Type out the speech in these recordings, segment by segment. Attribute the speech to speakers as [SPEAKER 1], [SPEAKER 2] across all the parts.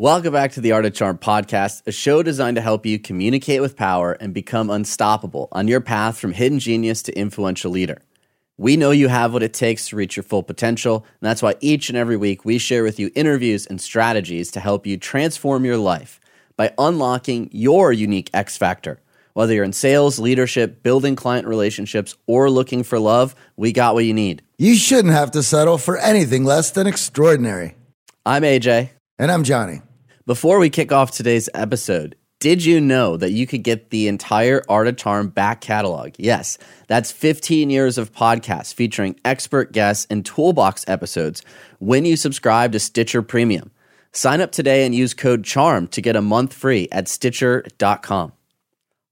[SPEAKER 1] Welcome back to the Art of Charm podcast, a show designed to help you communicate with power and become unstoppable on your path from hidden genius to influential leader. We know you have what it takes to reach your full potential, and that's why each and every week we share with you interviews and strategies to help you transform your life by unlocking your unique X factor. Whether you're in sales, leadership, building client relationships, or looking for love, we got what you need.
[SPEAKER 2] You shouldn't have to settle for anything less than extraordinary.
[SPEAKER 1] I'm AJ.
[SPEAKER 2] And I'm Johnny.
[SPEAKER 1] Before we kick off today's episode, did you know that you could get the entire Art of Charm back catalog? Yes, that's 15 years of podcasts featuring expert guests and toolbox episodes when you subscribe to Stitcher Premium. Sign up today and use code CHARM to get a month free at Stitcher.com.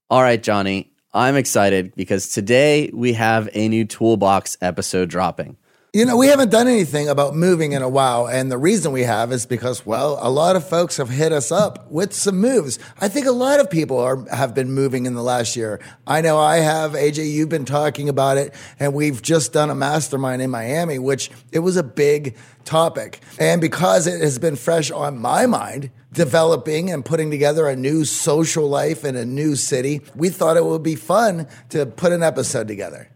[SPEAKER 1] All right, Johnny, I'm excited because today we have a new toolbox episode dropping.
[SPEAKER 2] You know, we haven't done anything about moving in a while. And the reason we have is because, well, a lot of folks have hit us up with some moves. I think a lot of people are, have been moving in the last year. I know I have. AJ, you've been talking about it. And we've just done a mastermind in Miami, which it was a big topic. And because it has been fresh on my mind, developing and putting together a new social life in a new city, we thought it would be fun to put an episode together.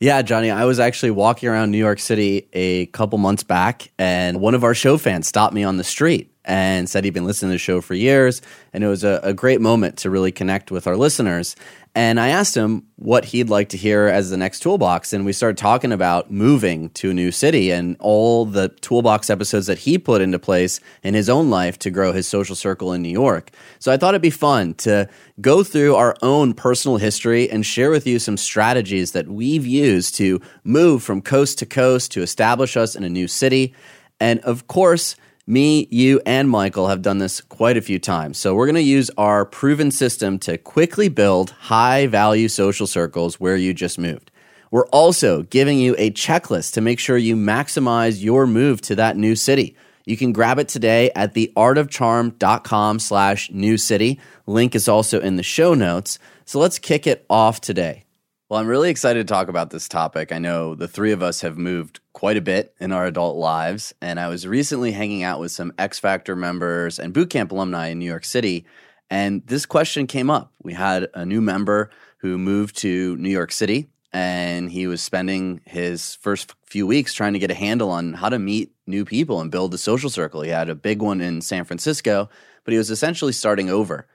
[SPEAKER 1] Yeah, Johnny, I was actually walking around New York City a couple months back, and one of our show fans stopped me on the street and said he'd been listening to the show for years. And it was a, a great moment to really connect with our listeners. And I asked him what he'd like to hear as the next toolbox. And we started talking about moving to a new city and all the toolbox episodes that he put into place in his own life to grow his social circle in New York. So I thought it'd be fun to go through our own personal history and share with you some strategies that we've used to move from coast to coast to establish us in a new city. And of course, me, you, and Michael have done this quite a few times. So we're going to use our proven system to quickly build high value social circles where you just moved. We're also giving you a checklist to make sure you maximize your move to that new city. You can grab it today at theartofcharm.com slash new city. Link is also in the show notes. So let's kick it off today. Well, I'm really excited to talk about this topic. I know the three of us have moved quite a bit in our adult lives, and I was recently hanging out with some X Factor members and boot camp alumni in New York City, and this question came up. We had a new member who moved to New York City, and he was spending his first few weeks trying to get a handle on how to meet new people and build a social circle. He had a big one in San Francisco, but he was essentially starting over.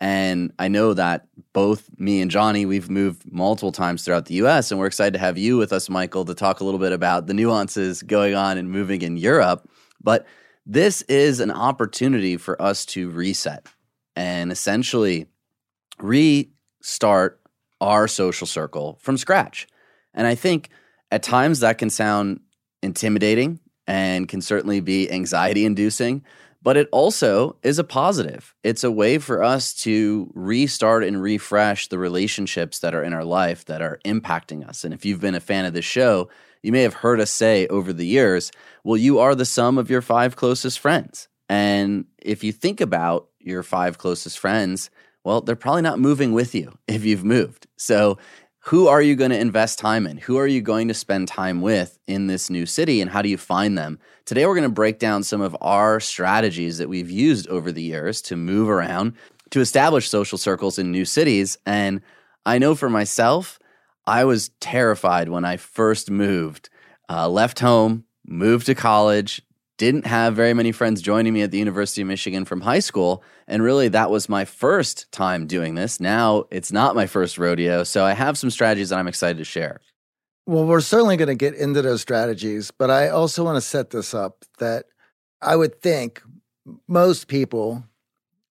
[SPEAKER 1] And I know that both me and Johnny, we've moved multiple times throughout the US, and we're excited to have you with us, Michael, to talk a little bit about the nuances going on and moving in Europe. But this is an opportunity for us to reset and essentially restart our social circle from scratch. And I think at times that can sound intimidating and can certainly be anxiety inducing but it also is a positive. It's a way for us to restart and refresh the relationships that are in our life that are impacting us. And if you've been a fan of this show, you may have heard us say over the years, well, you are the sum of your five closest friends. And if you think about your five closest friends, well, they're probably not moving with you if you've moved. So who are you going to invest time in? Who are you going to spend time with in this new city and how do you find them? Today, we're going to break down some of our strategies that we've used over the years to move around, to establish social circles in new cities. And I know for myself, I was terrified when I first moved, uh, left home, moved to college, didn't have very many friends joining me at the University of Michigan from high school. And really, that was my first time doing this. Now it's not my first rodeo. So I have some strategies that I'm excited to share.
[SPEAKER 2] Well, we're certainly going to get into those strategies, but I also want to set this up that I would think most people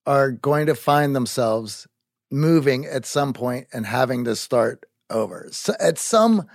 [SPEAKER 2] are going to find themselves moving at some point and having to start over so at some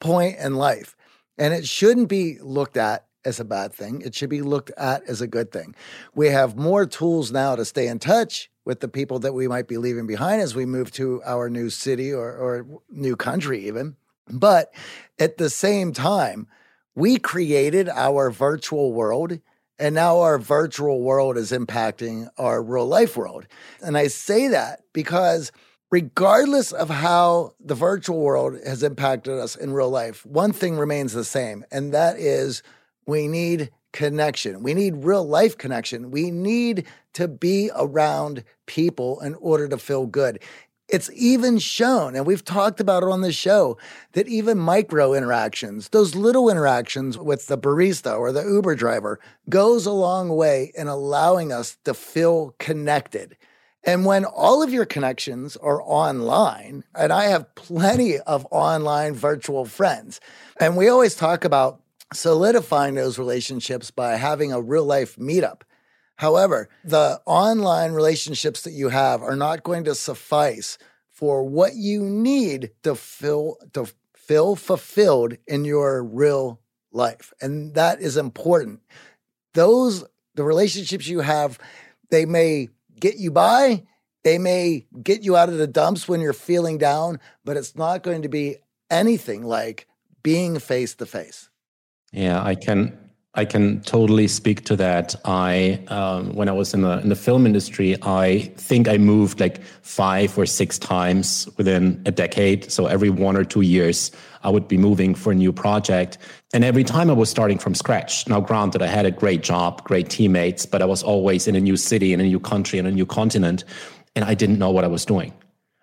[SPEAKER 2] point in life. And it shouldn't be looked at as a bad thing. It should be looked at as a good thing. We have more tools now to stay in touch with the people that we might be leaving behind as we move to our new city or, or new country, even. But at the same time, we created our virtual world. And now our virtual world is impacting our real life world. And I say that because regardless of how the virtual world has impacted us in real life, one thing remains the same, and that is we need connection. We need real life connection. We need to be around people in order to feel good. It's even shown, and we've talked about it on the show, that even micro interactions, those little interactions with the barista or the Uber driver, goes a long way in allowing us to feel connected. And when all of your connections are online, and I have plenty of online virtual friends, and we always talk about solidifying those relationships by having a real life meetup. However, the online relationships that you have are not going to suffice for what you need to feel to feel fulfilled in your real life. And that is important. Those the relationships you have, they may get you by, they may get you out of the dumps when you're feeling down, but it's not going to be anything like being face to face.
[SPEAKER 3] Yeah, I can I can totally speak to that. I um, when I was in the in the film industry, I think I moved like five or six times within a decade. So every one or two years, I would be moving for a new project, and every time I was starting from scratch. Now, granted, I had a great job, great teammates, but I was always in a new city, in a new country, in a new continent, and I didn't know what I was doing.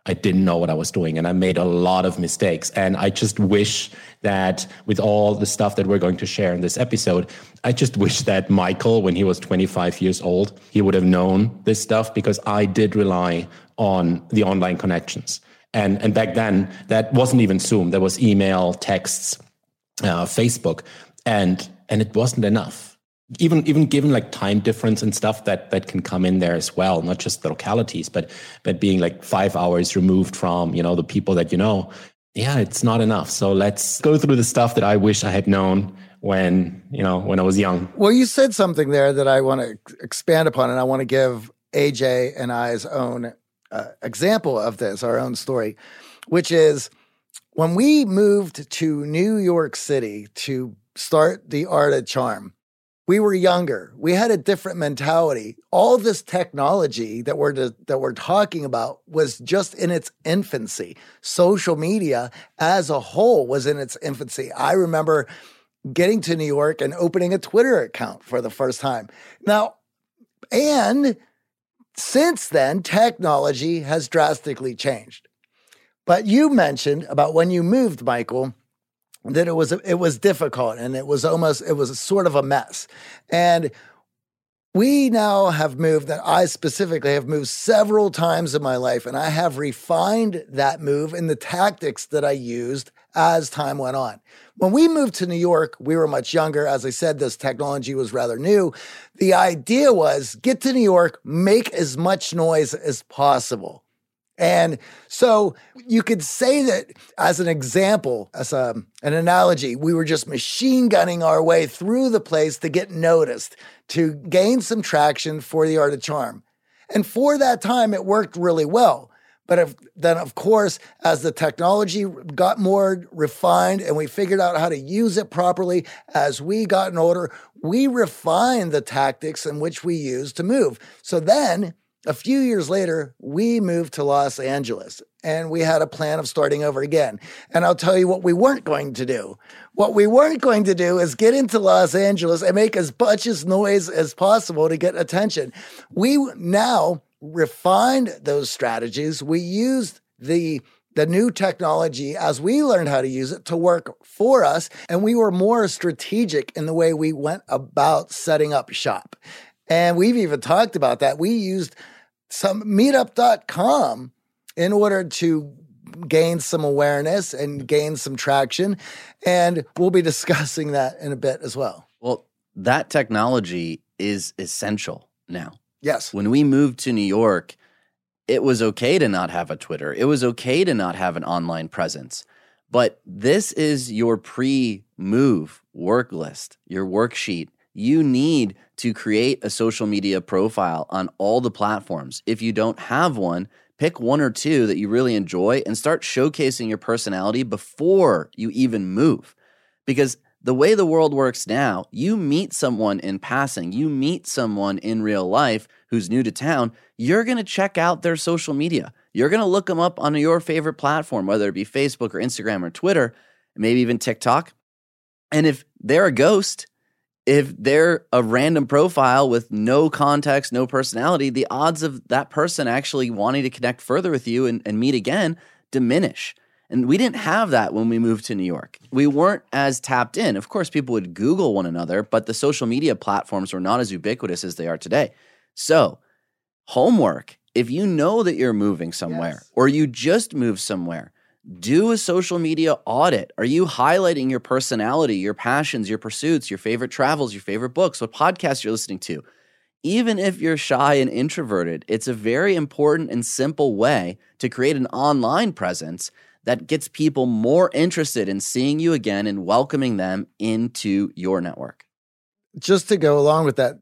[SPEAKER 3] I didn't know what I was doing and I made a lot of mistakes. And I just wish that with all the stuff that we're going to share in this episode, I just wish that Michael, when he was 25 years old, he would have known this stuff because I did rely on the online connections. And, and back then, that wasn't even Zoom. There was email, texts, uh, Facebook, and, and it wasn't enough even even given like time difference and stuff that that can come in there as well not just the localities but but being like five hours removed from you know the people that you know yeah it's not enough. So let's go through the stuff that i wish i had known when you know when i was young.
[SPEAKER 2] Well you said something there that i want to expand upon and i want to give aj and i's own uh, example of this our own story which is when we moved to new york city to start the art of charm we were younger. We had a different mentality. All this technology that we're that we're talking about was just in its infancy. Social media as a whole was in its infancy. I remember getting to New York and opening a Twitter account for the first time. Now, and since then, technology has drastically changed. But you mentioned about when you moved, Michael, that it was it was difficult and it was almost it was sort of a mess and we now have moved that I specifically have moved several times in my life and I have refined that move and the tactics that I used as time went on. When we moved to New York, we were much younger. As I said, this technology was rather new. The idea was get to New York, make as much noise as possible. And so you could say that as an example, as a, an analogy, we were just machine gunning our way through the place to get noticed, to gain some traction for the art of charm. And for that time, it worked really well. But if, then, of course, as the technology got more refined and we figured out how to use it properly, as we got an order, we refined the tactics in which we used to move. So then a few years later, we moved to Los Angeles and we had a plan of starting over again. And I'll tell you what we weren't going to do. What we weren't going to do is get into Los Angeles and make as much as noise as possible to get attention. We now refined those strategies. We used the the new technology as we learned how to use it to work for us. And we were more strategic in the way we went about setting up shop. And we've even talked about that. We used some meetup.com in order to gain some awareness and gain some traction. And we'll be discussing that in a bit as well.
[SPEAKER 1] Well, that technology is essential now.
[SPEAKER 2] Yes.
[SPEAKER 1] When we moved to New York, it was okay to not have a Twitter. It was okay to not have an online presence. But this is your pre move work list, your worksheet. You need to create a social media profile on all the platforms. If you don't have one, pick one or two that you really enjoy and start showcasing your personality before you even move. Because the way the world works now, you meet someone in passing, you meet someone in real life who's new to town, you're going to check out their social media. You're going to look them up on your favorite platform, whether it be Facebook or Instagram or Twitter, maybe even TikTok. And if they're a ghost, if they're a random profile with no context, no personality, the odds of that person actually wanting to connect further with you and, and meet again diminish. And we didn't have that when we moved to New York. We weren't as tapped in. Of course, people would Google one another, but the social media platforms were not as ubiquitous as they are today. So, homework if you know that you're moving somewhere yes. or you just moved somewhere, do a social media audit. Are you highlighting your personality, your passions, your pursuits, your favorite travels, your favorite books, what podcasts you're listening to? Even if you're shy and introverted, it's a very important and simple way to create an online presence that gets people more interested in seeing you again and welcoming them into your network.
[SPEAKER 2] Just to go along with that,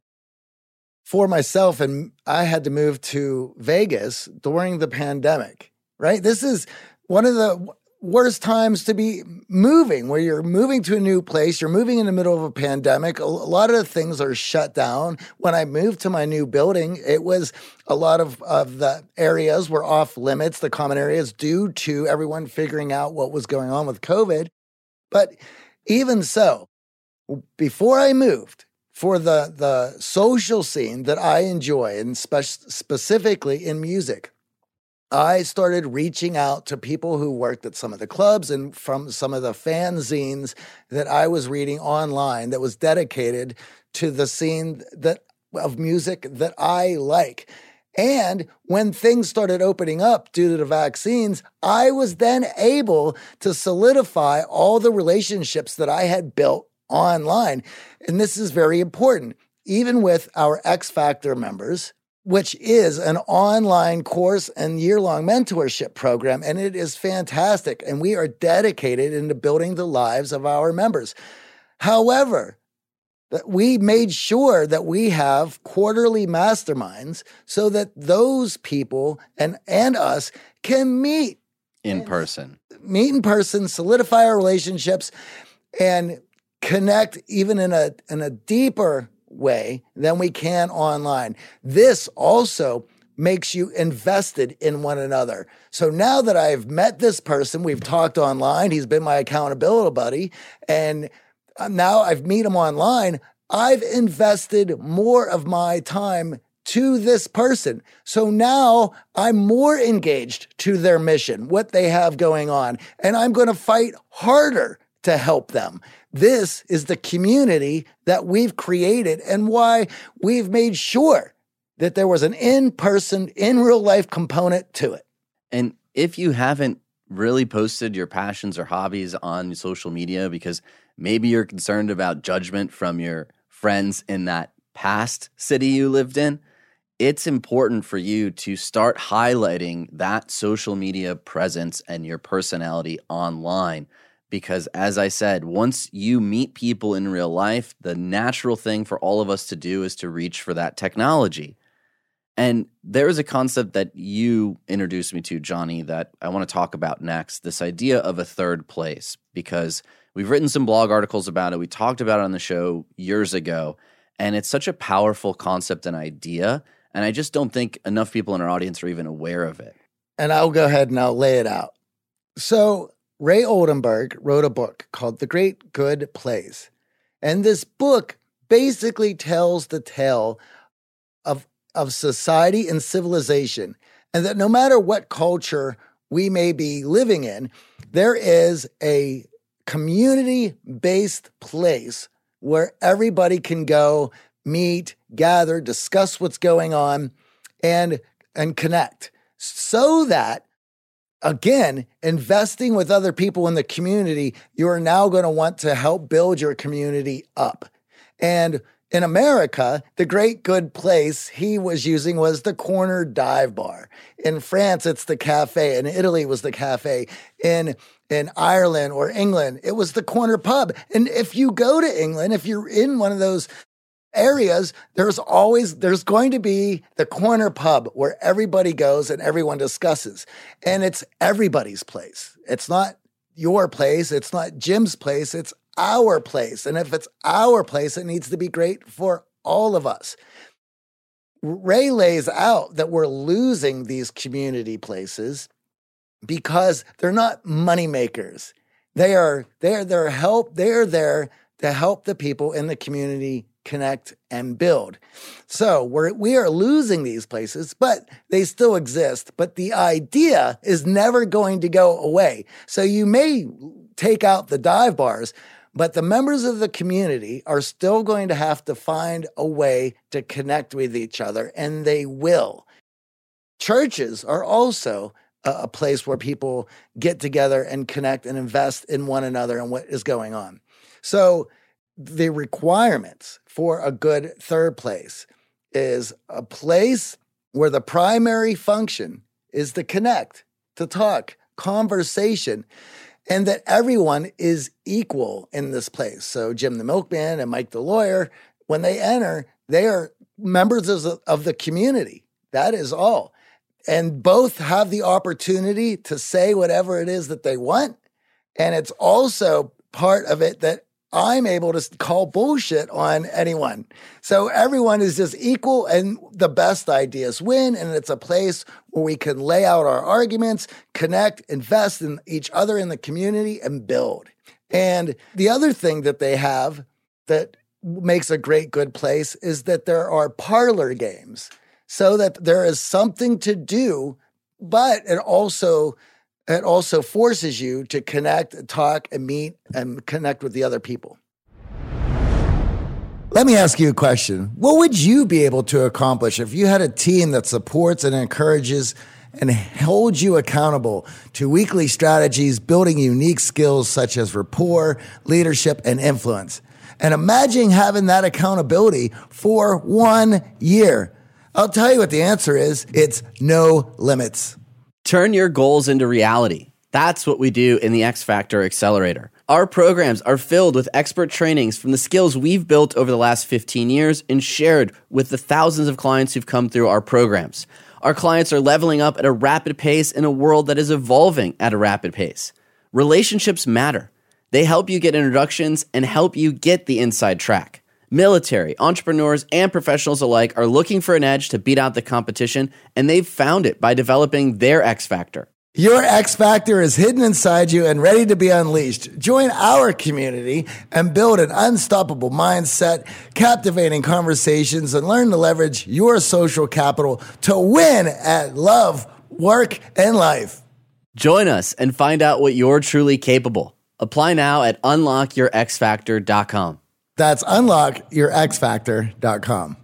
[SPEAKER 2] for myself, and I had to move to Vegas during the pandemic, right? This is one of the worst times to be moving, where you're moving to a new place, you're moving in the middle of a pandemic. A lot of things are shut down. When I moved to my new building, it was a lot of, of the areas were off limits, the common areas, due to everyone figuring out what was going on with COVID. But even so, before I moved, for the the social scene that I enjoy, and spe- specifically in music, I started reaching out to people who worked at some of the clubs and from some of the fanzines that I was reading online that was dedicated to the scene that of music that I like. And when things started opening up due to the vaccines, I was then able to solidify all the relationships that I had built online. And this is very important. Even with our X Factor members, which is an online course and year long mentorship program. And it is fantastic. And we are dedicated into building the lives of our members. However, that we made sure that we have quarterly masterminds so that those people and, and us can meet
[SPEAKER 1] in person,
[SPEAKER 2] meet in person, solidify our relationships, and connect even in a, in a deeper way than we can online. This also makes you invested in one another. So now that I've met this person, we've talked online, he's been my accountability buddy, and uh, now I've met him online, I've invested more of my time to this person. So now I'm more engaged to their mission, what they have going on, and I'm going to fight harder to help them. This is the community that we've created and why we've made sure that there was an in person, in real life component to it.
[SPEAKER 1] And if you haven't really posted your passions or hobbies on social media because maybe you're concerned about judgment from your friends in that past city you lived in, it's important for you to start highlighting that social media presence and your personality online because as I said, once you meet people in real life, the natural thing for all of us to do is to reach for that technology. And there is a concept that you introduced me to, Johnny, that I want to talk about next this idea of a third place, because we've written some blog articles about it. We talked about it on the show years ago. And it's such a powerful concept and idea. And I just don't think enough people in our audience are even aware of it.
[SPEAKER 2] And I'll go ahead and I'll lay it out. So, Ray Oldenburg wrote a book called The Great Good Place. And this book basically tells the tale of, of society and civilization, and that no matter what culture we may be living in, there is a community based place where everybody can go meet, gather, discuss what's going on and and connect so that again, investing with other people in the community, you are now going to want to help build your community up. And in America, the great good place he was using was the corner dive bar. In France, it's the cafe. In Italy, it was the cafe. In in Ireland or England, it was the corner pub. And if you go to England, if you're in one of those areas, there's always there's going to be the corner pub where everybody goes and everyone discusses. And it's everybody's place. It's not your place, it's not Jim's place, it's our place. And if it's our place, it needs to be great for all of us. Ray lays out that we're losing these community places because they're not money makers. They are they're their help, they're there to help the people in the community connect and build. So we're we are losing these places, but they still exist. But the idea is never going to go away. So you may take out the dive bars, but the members of the community are still going to have to find a way to connect with each other, and they will. Churches are also a, place where people get together and connect and invest in one another and what is going on. So, the requirements for a good third place is a place where the primary function is to connect, to talk, conversation and that everyone is equal in this place. So Jim the milkman and Mike the lawyer, when they enter, they are members of, the community. That is all. And both have the opportunity to say whatever it is that they want. And it's also part of it that I'm able to call bullshit on anyone. So everyone is just equal and the best ideas win. And it's a place where we can lay out our arguments, connect, invest in each other in the community and build. And the other thing that they have that makes a great good place is that there are parlor games so that there is something to do, but it also it also forces you to connect, talk, and meet and connect with the other people. Let me ask you a question. What would you be able to accomplish if you had a team that supports and encourages and holds you accountable to weekly strategies, building unique skills such as rapport, leadership, and influence? And imagine having that accountability for one year. I'll tell you what the answer is it's no limits.
[SPEAKER 1] Turn your goals into reality. That's what we do in the X Factor Accelerator. Our programs are filled with expert trainings from the skills we've built over the last 15 years and shared with the thousands of clients who've come through our programs. Our clients are leveling up at a rapid pace in a world that is evolving at a rapid pace. Relationships matter. They help you get introductions and help you get the inside track. Military, entrepreneurs, and professionals alike are looking for an edge to beat out the competition, and they've found it by developing their X Factor.
[SPEAKER 2] Your X Factor is hidden inside you and ready to be unleashed. Join our community and build an unstoppable mindset, captivating conversations, and learn to leverage your social capital to win at love, work, and life.
[SPEAKER 1] Join us and find out what you're truly capable. Apply now at unlockyourxfactor.com.
[SPEAKER 2] That's unlockyourxfactor.com.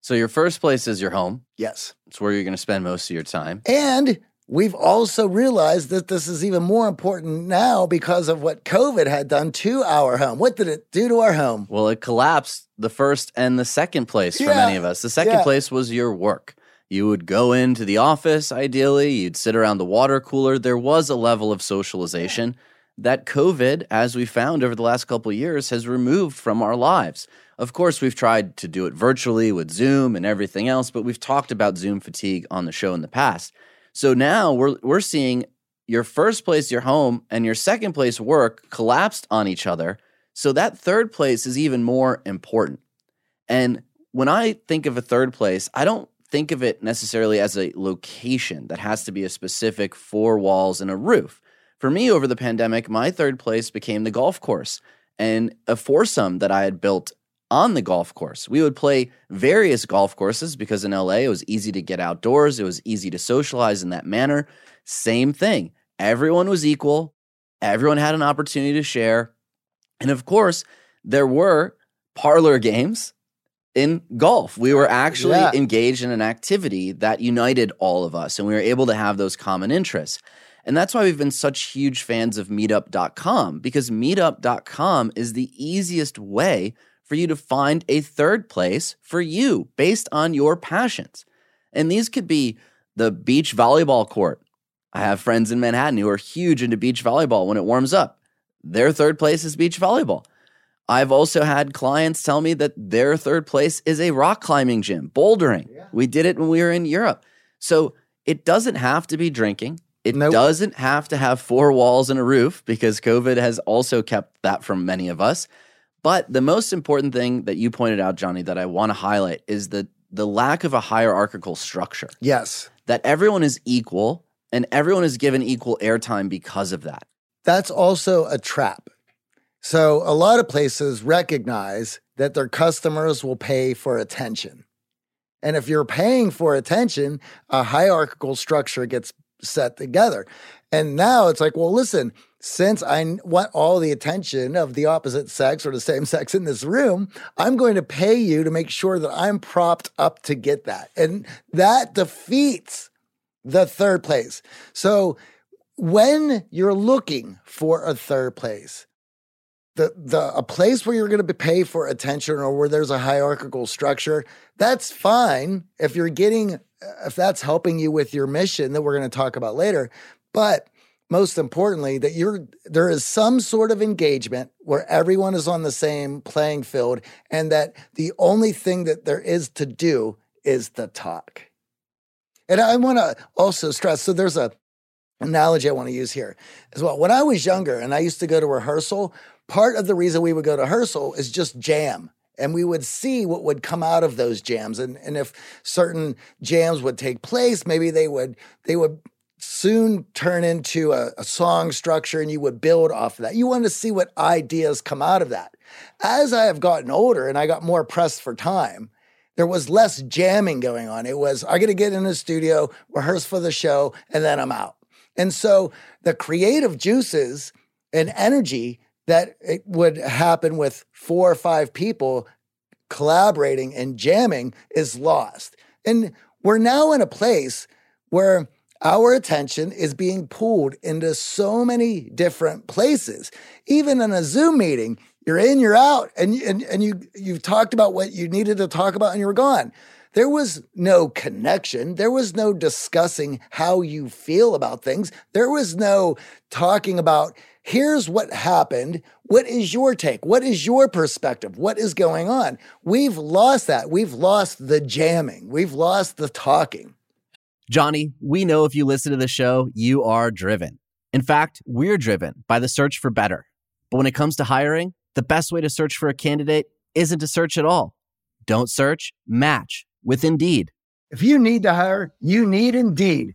[SPEAKER 1] So your first place is your home.
[SPEAKER 2] Yes.
[SPEAKER 1] It's where you're going to spend most of your time.
[SPEAKER 2] And we've also realized that this is even more important now because of what COVID had done to our home. What did it do to our home?
[SPEAKER 1] Well, it collapsed the first and the second place for many of us. The second yeah. place was your work. You would go into the office, ideally, you'd sit around the water cooler. There was a level of socialization. Yeah that COVID, as we found over the last couple years, has removed from our lives. Of course, we've tried to do it virtually with Zoom and everything else, but we've talked about Zoom fatigue on the show in the past. So now we're we're seeing your first place, your home, and your second place, work, collapsed on each other. So that third place is even more important. And when I think of a third place, I don't think of it necessarily as a location that has to be a specific four walls and a roof. For me, over the pandemic, my third place became the golf course and a foursome that I had built on the golf course. We would play various golf courses because in LA it was easy to get outdoors, it was easy to socialize in that manner. same thing. Everyone was equal, everyone had an opportunity to share. And of course, there were parlor games in golf. We were actually
[SPEAKER 2] Yeah.
[SPEAKER 1] engaged in an activity that united all of us, and we were able to have those common interests. And that's why we've been such huge fans of meetup.com because meetup.com is the easiest way for you to find a third place for you based on your passions. And these could be the beach volleyball court. I have friends in Manhattan who are huge into beach volleyball when it warms up. Their third place is beach volleyball. I've also had clients tell me that their third place is a rock climbing gym, bouldering. We did it when we were in Europe. So it doesn't have to be drinking. It
[SPEAKER 2] Nope.
[SPEAKER 1] doesn't have to have four walls and a roof because COVID has also kept that from many of us. But the most important thing that you pointed out, Johnny, that I want to highlight is the the lack of a hierarchical structure.
[SPEAKER 2] Yes.
[SPEAKER 1] That everyone is equal and everyone is given equal airtime because of that.
[SPEAKER 2] That's also a trap. So, a lot of places recognize that their customers will pay for attention. And if you're paying for attention, a hierarchical structure gets set together. And now it's like, well, listen, since I want all the attention of the opposite sex or the same sex in this room, I'm going to pay you to make sure that I'm propped up to get that. And that defeats the third place. So, when you're looking for a third place, the the a place where you're going to pay for attention or where there's a hierarchical structure, that's fine if you're getting uh, if that's helping you with your mission that we're going to talk about later. But most importantly, that you're there is some sort of engagement where everyone is on the same playing field, and that the only thing that there is to do is the talk. And I want to also stress so there's a analogy I want to use here as well. When I was younger and I used to go to rehearsal, part of the reason we would go to rehearsal is just jam. And we would see what would come out of those jams. And, and if certain jams would take place, maybe they would they would soon turn into a, a song structure and you would build off of that. You want to see what ideas come out of that. As I have gotten older and I got more pressed for time, there was less jamming going on. It was, I got to get in the studio, rehearse for the show, and then I'm out. And so the creative juices and energy that it would happen with four or five people collaborating and jamming is lost. And we're now in a place where our attention is being pulled into so many different places. Even in a Zoom meeting, you're in, you're out, and, and, and you, you've talked about what you needed to talk about and you were gone. There was no connection. There was no discussing how you feel about things. There was no talking about, here's what happened. What is your take? What is your perspective? What is going on? We've lost that. We've lost the jamming. We've lost the talking.
[SPEAKER 1] Johnny, we know if you listen to the show, you are driven. In fact, we're driven by the search for better. But when it comes to hiring, the best way to search for a candidate isn't to search at all. Don't search, match with Indeed.
[SPEAKER 4] If you need to hire, you need Indeed.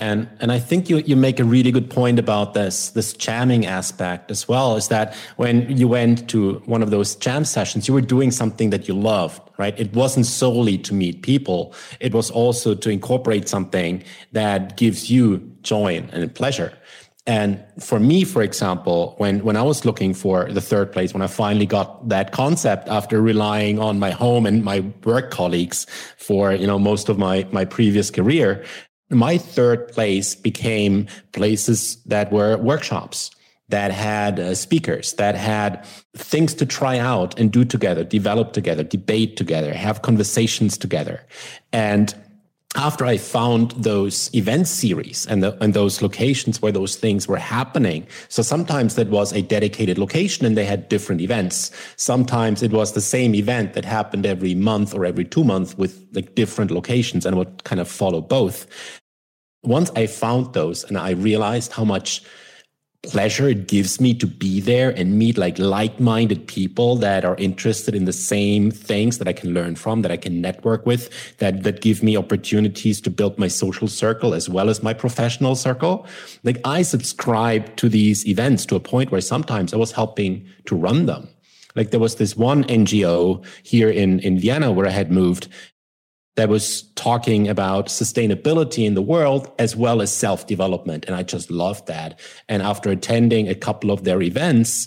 [SPEAKER 3] And and I think you you make a really good point about this this jamming aspect as well. Is that when you went to one of those jam sessions, you were doing something that you loved, right? It wasn't solely to meet people. It was also to incorporate something that gives you joy and pleasure. And for me, for example, when, when I was looking for the third place, when I finally got that concept after relying on my home and my work colleagues for, you know, most of my, my previous career, my third place became places that were workshops that had uh, speakers, that had things to try out and do together, develop together, debate together, have conversations together. And after I found those event series and, the, and those locations where those things were happening, so sometimes that was a dedicated location and they had different events. Sometimes it was the same event that happened every month or every two months with like different locations and would kind of follow both. Once I found those and I realized how much pleasure it gives me to be there and meet like like-minded people that are interested in the same things that I can learn from, that I can network with, that that give me opportunities to build my social circle as well as my professional circle. Like I subscribe to these events to a point where sometimes I was helping to run them. Like there was this one NGO here in, in Vienna where I had moved that was talking about sustainability in the world as well as self development. And I just loved that. And after attending a couple of their events,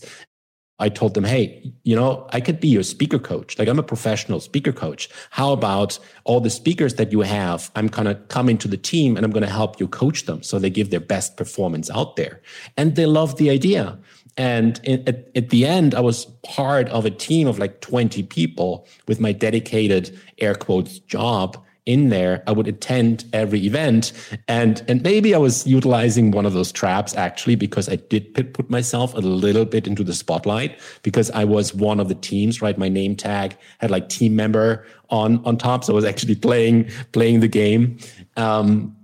[SPEAKER 3] I told them, Hey, you know, I could be your speaker coach. Like I'm a professional speaker coach. How about all the speakers that you have? I'm going to come into the team and I'm going to help you coach them so they give their best performance out there. And they loved the idea. And in, at, at the end, I was part of a team of like 20 people with my dedicated air quotes job in there. I would attend every event. And, and maybe I was utilizing one of those traps actually, because I did put myself a little bit into the spotlight because I was one of the teams, right? My name tag had like team member on, on top. So I was actually playing, playing the game. Um,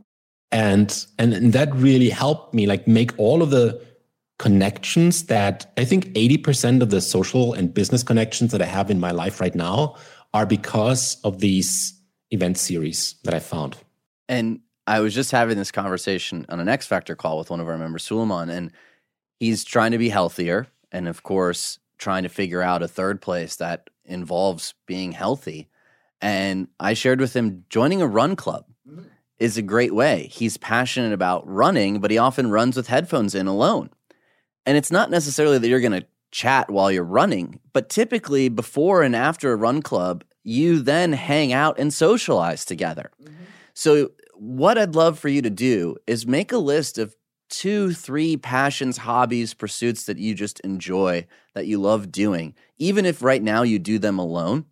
[SPEAKER 3] and, and, and that really helped me like make all of the, connections that I think 80% of the social and business connections that I have in my life right now are because of these event series that I found.
[SPEAKER 1] And I was just having this conversation on an X Factor call with one of our members, Suleiman, and he's trying to be healthier. And of course, trying to figure out a third place that involves being healthy. And I shared with him joining a run club is a great way. He's passionate about running, but he often runs with headphones in alone. And it's not necessarily that you're going to chat while you're running, but typically before and after a run club, you then hang out and socialize together. Mm-hmm. So, what I'd love for you to do is make a list of two, three passions, hobbies, pursuits that you just enjoy, that you love doing, even if right now you do them alone.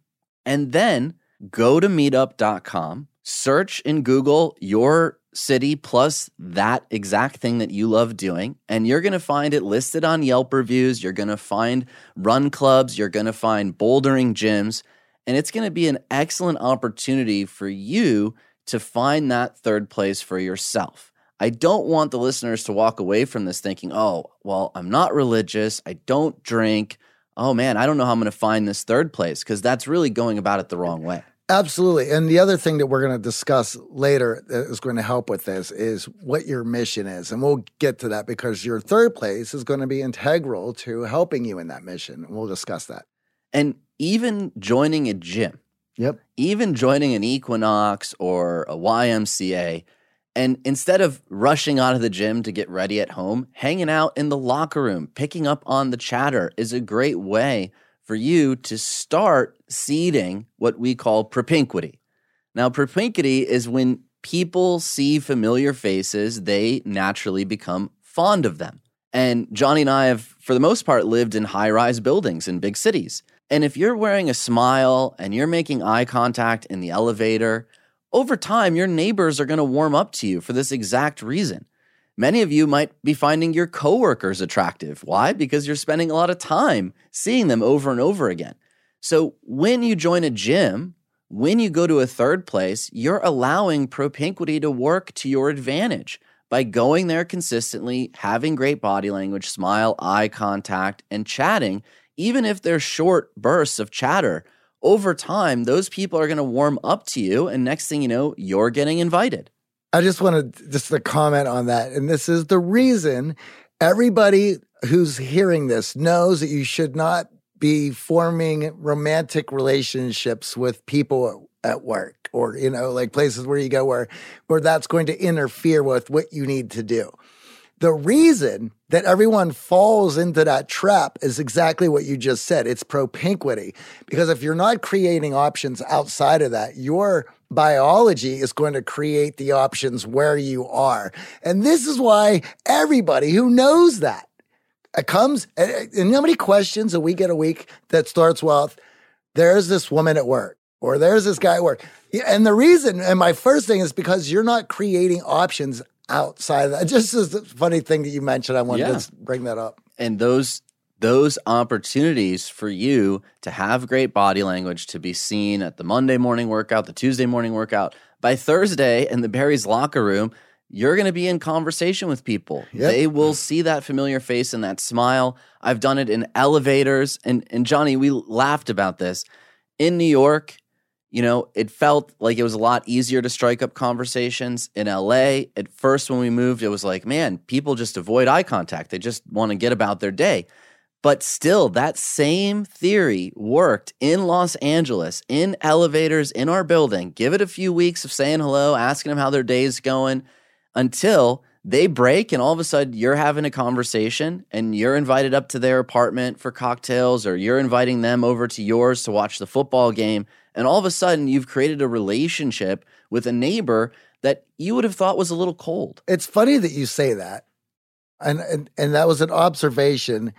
[SPEAKER 1] And then go to meetup.com, search in Google your city plus that exact thing that you love doing. And you're going to find it listed on Yelp reviews. You're going to find run clubs. You're going to find bouldering gyms. And it's going to be an excellent opportunity for you to find that third place for yourself. I don't want the listeners to walk away from this thinking, oh, well, I'm not religious. I don't drink. Oh man, I don't know how I'm going to find this third place because that's really going about it the wrong way.
[SPEAKER 2] Absolutely. And the other thing that we're going to discuss later that is going to help with this is what your mission is. And we'll get to that because your third place is going to be integral to helping you in that mission. And we'll discuss that.
[SPEAKER 1] And even joining a gym,
[SPEAKER 2] Yep.
[SPEAKER 1] even joining an Equinox or a YMCA, and instead of rushing out of the gym to get ready at home, hanging out in the locker room, picking up on the chatter is a great way for you to start seeding what we call propinquity. Now, propinquity is when people see familiar faces, they naturally become fond of them. And Johnny and I have, for the most part, lived in high rise buildings in big cities. And if you're wearing a smile and you're making eye contact in the elevator, over time, your neighbors are going to warm up to you for this exact reason. Many of you might be finding your coworkers attractive. Why? Because you're spending a lot of time seeing them over and over again. So when you join a gym, when you go to a third place, you're allowing propinquity to work to your advantage by going there consistently, having great body language, smile, eye contact, and chatting, even if they're short bursts of chatter over time, those people are going to warm up to you. And next thing you know, you're getting invited.
[SPEAKER 2] I just want to just to comment on that. And this is the reason everybody who's hearing this knows that you should not be forming romantic relationships with people at work or you know like places where you go where where that's going to interfere with what you need to do. The reason that everyone falls into that trap is exactly what you just said. It's propinquity. Because if you're not creating options outside of that, your biology is going to create the options where you are. And this is why everybody who knows that uh, comes, uh, uh, and you know how many questions that we get a week that starts with, there's this woman at work or there's this guy at work. And the reason, and my first thing is because you're not creating options outside of that. Just as a funny thing that you mentioned, I wanted
[SPEAKER 1] Yeah.
[SPEAKER 2] to bring that up.
[SPEAKER 1] and those those opportunities for you to have great body language to be seen at the Monday morning workout, the Tuesday morning workout, by Thursday in the Barry's locker room, you're going to be in conversation with people.
[SPEAKER 2] Yep.
[SPEAKER 1] They will see that familiar face and that smile. I've done it in elevators and and Johnny, we laughed about this. In New York, you know, it felt like it was a lot easier to strike up conversations in LA. At first, when we moved, it was like, man, people just avoid eye contact. They just want to get about their day. But still, that same theory worked in Los Angeles, in elevators, in our building. Give it a few weeks of saying hello, asking them how their day's going until they break and all of a sudden you're having a conversation and you're invited up to their apartment for cocktails or you're inviting them over to yours to watch the football game and all of a sudden you've created a relationship with a neighbor that you would have thought was a little cold.
[SPEAKER 2] It's funny that you say that. And, and and that was an observation.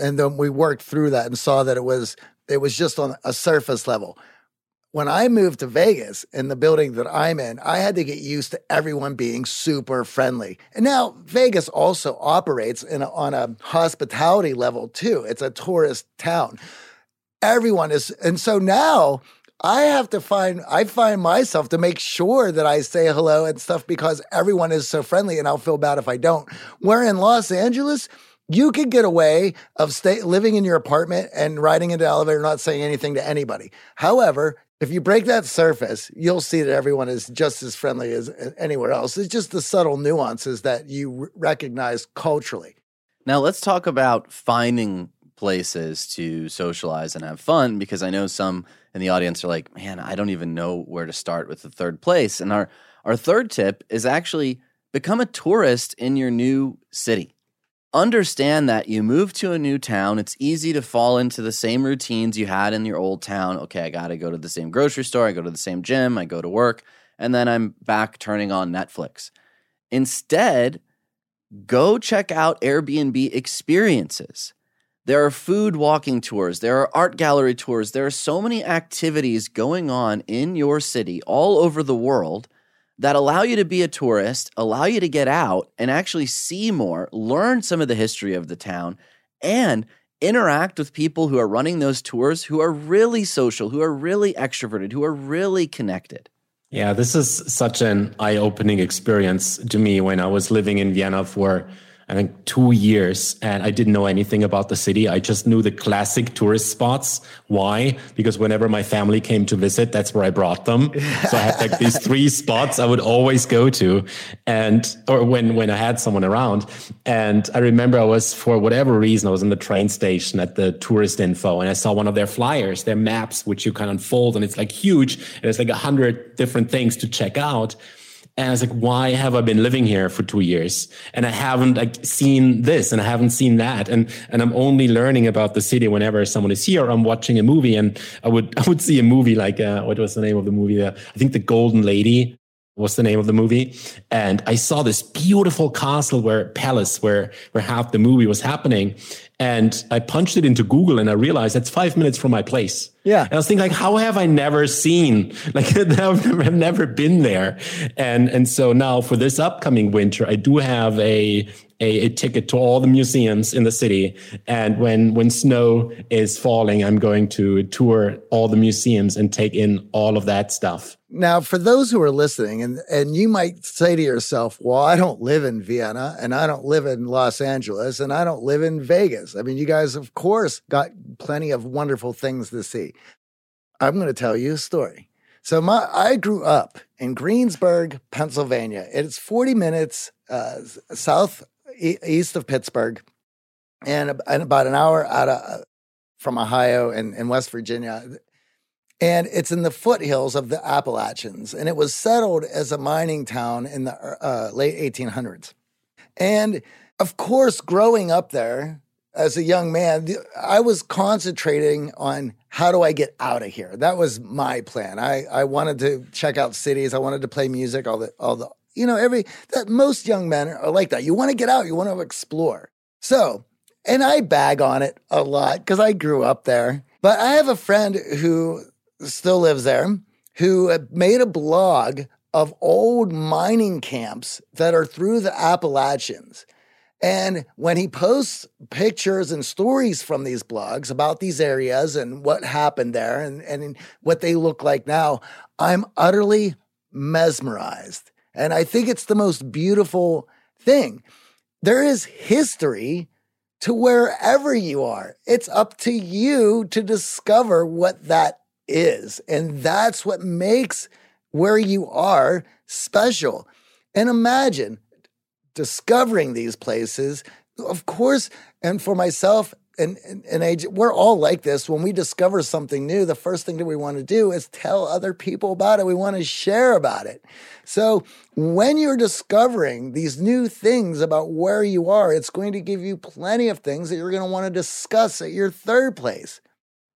[SPEAKER 2] And then we worked through that and saw that it was it was just on a surface level. When I moved to Vegas in the building that I'm in, I had to get used to everyone being super friendly. And now Vegas also operates in a, on a hospitality level too. It's a tourist town. Everyone is, and so now I have to find, I find myself to make sure that I say hello and stuff because everyone is so friendly and I'll feel bad if I don't. Where in Los Angeles, you could get away of stay, living in your apartment and riding into the elevator, not saying anything to anybody. However, if you break that surface, you'll see that everyone is just as friendly as anywhere else. It's just the subtle nuances that you recognize culturally.
[SPEAKER 1] Now, let's talk about finding places to socialize and have fun because I know some in the audience are like, man, I don't even know where to start with the third place. And our, our third tip is actually become a tourist in your new city. Understand that you move to a new town, it's easy to fall into the same routines you had in your old town. Okay, I got to go to the same grocery store, I go to the same gym, I go to work, and then I'm back turning on Netflix. Instead, go check out Airbnb experiences. There are food walking tours, there are art gallery tours, there are so many activities going on in your city all over the world that allow you to be a tourist, allow you to get out and actually see more, learn some of the history of the town, and interact with people who are running those tours who are really social, who are really extroverted, who are really connected.
[SPEAKER 3] Yeah, this is such an eye opening experience to me when I was living in Vienna for I think two years and I didn't know anything about the city. I just knew the classic tourist spots. Why? Because whenever my family came to visit, that's where I brought them. so I had like these three spots I would always go to. And, or when, when I had someone around. And I remember I was, for whatever reason, I was in the train station at the tourist info and I saw one of their flyers, their maps, which you can unfold and it's like huge. And it's like a hundred different things to check out. And I was like, why have I been living here for two years? And I haven't like seen this and I haven't seen that. And, and I'm only learning about the city whenever someone is here. I'm watching a movie and I would, I would see a movie like, uh, what was the name of the movie? Uh, I think The Golden Lady was the name of the movie. And I saw this beautiful castle where palace where, where half the movie was happening. And I punched it into Google and I realized that's five minutes from my place.
[SPEAKER 2] Yeah.
[SPEAKER 3] And I was thinking like, how have I never seen, like I've never been there. And, and so now for this upcoming winter, I do have a, a, a, ticket to all the museums in the city. And when, when snow is falling, I'm going to tour all the museums and take in all of that stuff.
[SPEAKER 2] Now, for those who are listening, and, and you might say to yourself, well, I don't live in Vienna and I don't live in Los Angeles and I don't live in Vegas. I mean, you guys, of course, got plenty of wonderful things to see. I'm going to tell you a story. So my I grew up in Greensburg, Pennsylvania. It's 40 minutes uh, south east of Pittsburgh, and, and, about an hour out of uh, from Ohio and, and West Virginia. And it's in the foothills of the Appalachians, and it was settled as a mining town in the uh, late 1800s. And of course, growing up there, as a young man, I was concentrating on how do I get out of here. That was my plan. I, I wanted to check out cities. I wanted to play music. All the all the you know every that most young men are like that. You want to get out. You want to explore. So, and I bag on it a lot because I grew up there. But I have a friend who still lives there who made a blog of old mining camps that are through the Appalachians. And when he posts pictures and stories from these blogs about these areas and what happened there and, and what they look like now, I'm utterly mesmerized. And I think it's the most beautiful thing. There is history to wherever you are. It's up to you to discover what that is. And that's what makes where you are special. And imagine discovering these places. Of course, and for myself and, and, and AJ, we're all like this. When we discover something new, the first thing that we want to do is tell other people about it. We want to share about it. So when you're discovering these new things about where you are, it's going to give you plenty of things that you're going to want to discuss at your third place.